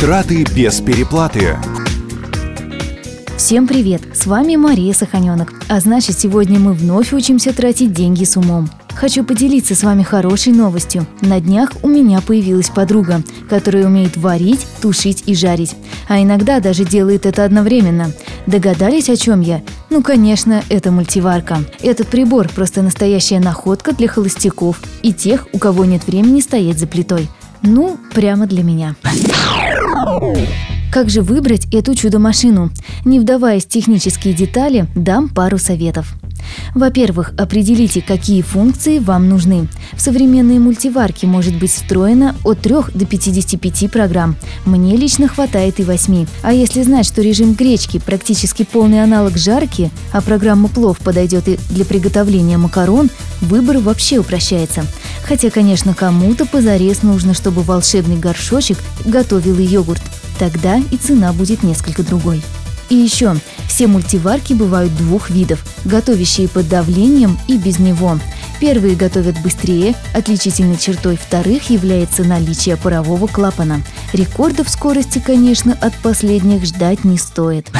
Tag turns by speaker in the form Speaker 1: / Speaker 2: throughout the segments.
Speaker 1: Траты без переплаты.
Speaker 2: Всем привет! С вами Мария Саханенок. А значит, сегодня мы вновь учимся тратить деньги с умом. Хочу поделиться с вами хорошей новостью. На днях у меня появилась подруга, которая умеет варить, тушить и жарить. А иногда даже делает это одновременно. Догадались, о чем я? Ну, конечно, это мультиварка. Этот прибор – просто настоящая находка для холостяков и тех, у кого нет времени стоять за плитой. Ну, прямо для меня. Как же выбрать эту чудо-машину? Не вдаваясь в технические детали, дам пару советов. Во-первых, определите, какие функции вам нужны. В современные мультиварки может быть встроено от 3 до 55 программ. Мне лично хватает и 8. А если знать, что режим гречки практически полный аналог жарки, а программа плов подойдет и для приготовления макарон, выбор вообще упрощается. Хотя, конечно, кому-то позарез нужно, чтобы волшебный горшочек готовил и йогурт. Тогда и цена будет несколько другой. И еще, все мультиварки бывают двух видов – готовящие под давлением и без него. Первые готовят быстрее, отличительной чертой вторых является наличие парового клапана. Рекордов скорости, конечно, от последних ждать не стоит.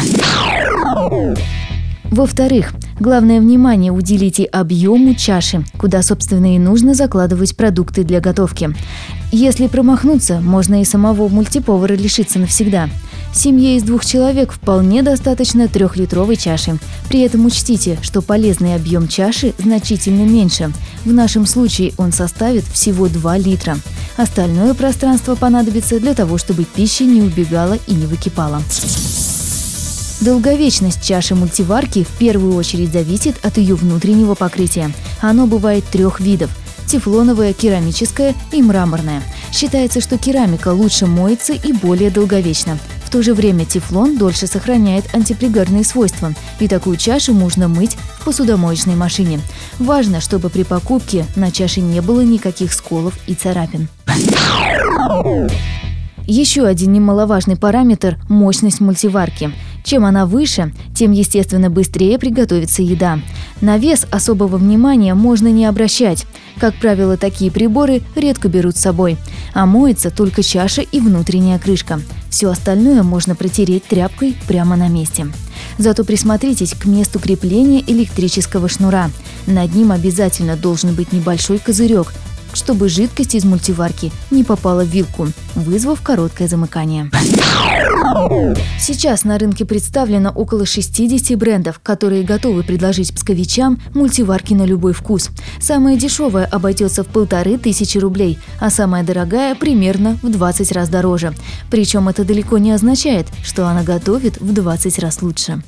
Speaker 2: Во-вторых, главное внимание уделите объему чаши, куда, собственно, и нужно закладывать продукты для готовки. Если промахнуться, можно и самого мультиповара лишиться навсегда. Семье из двух человек вполне достаточно трехлитровой чаши. При этом учтите, что полезный объем чаши значительно меньше. В нашем случае он составит всего 2 литра. Остальное пространство понадобится для того, чтобы пища не убегала и не выкипала. Долговечность чаши мультиварки в первую очередь зависит от ее внутреннего покрытия. Оно бывает трех видов – тефлоновое, керамическое и мраморное. Считается, что керамика лучше моется и более долговечна. В то же время тефлон дольше сохраняет антипригарные свойства, и такую чашу можно мыть в посудомоечной машине. Важно, чтобы при покупке на чаше не было никаких сколов и царапин. Еще один немаловажный параметр – мощность мультиварки – чем она выше, тем, естественно, быстрее приготовится еда. На вес особого внимания можно не обращать. Как правило, такие приборы редко берут с собой. А моется только чаша и внутренняя крышка. Все остальное можно протереть тряпкой прямо на месте. Зато присмотритесь к месту крепления электрического шнура. Над ним обязательно должен быть небольшой козырек, чтобы жидкость из мультиварки не попала в вилку, вызвав короткое замыкание. Сейчас на рынке представлено около 60 брендов, которые готовы предложить псковичам мультиварки на любой вкус. Самая дешевая обойдется в полторы тысячи рублей, а самая дорогая примерно в 20 раз дороже. Причем это далеко не означает, что она готовит в 20 раз лучше.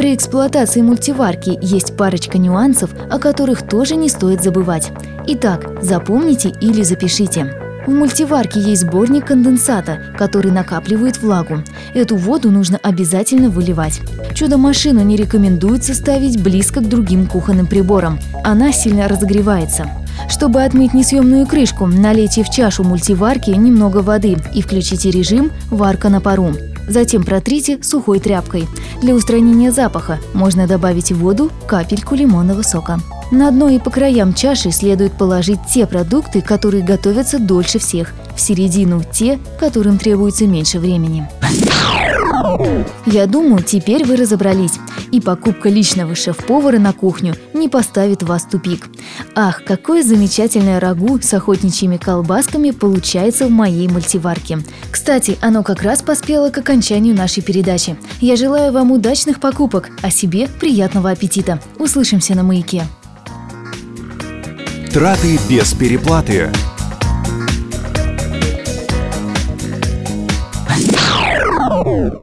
Speaker 2: При эксплуатации мультиварки есть парочка нюансов, о которых тоже не стоит забывать. Итак, запомните или запишите. В мультиварке есть сборник конденсата, который накапливает влагу. Эту воду нужно обязательно выливать. Чудо-машину не рекомендуется ставить близко к другим кухонным приборам. Она сильно разогревается. Чтобы отмыть несъемную крышку, налейте в чашу мультиварки немного воды и включите режим «Варка на пару». Затем протрите сухой тряпкой. Для устранения запаха можно добавить в воду капельку лимонного сока. На дно и по краям чаши следует положить те продукты, которые готовятся дольше всех, в середину те, которым требуется меньше времени. Я думаю, теперь вы разобрались, и покупка личного шеф-повара на кухню не поставит вас в тупик. Ах, какое замечательное рагу с охотничьими колбасками получается в моей мультиварке. Кстати, оно как раз поспело к окончанию нашей передачи. Я желаю вам удачных покупок, а себе приятного аппетита. Услышимся на маяке.
Speaker 1: Траты без переплаты.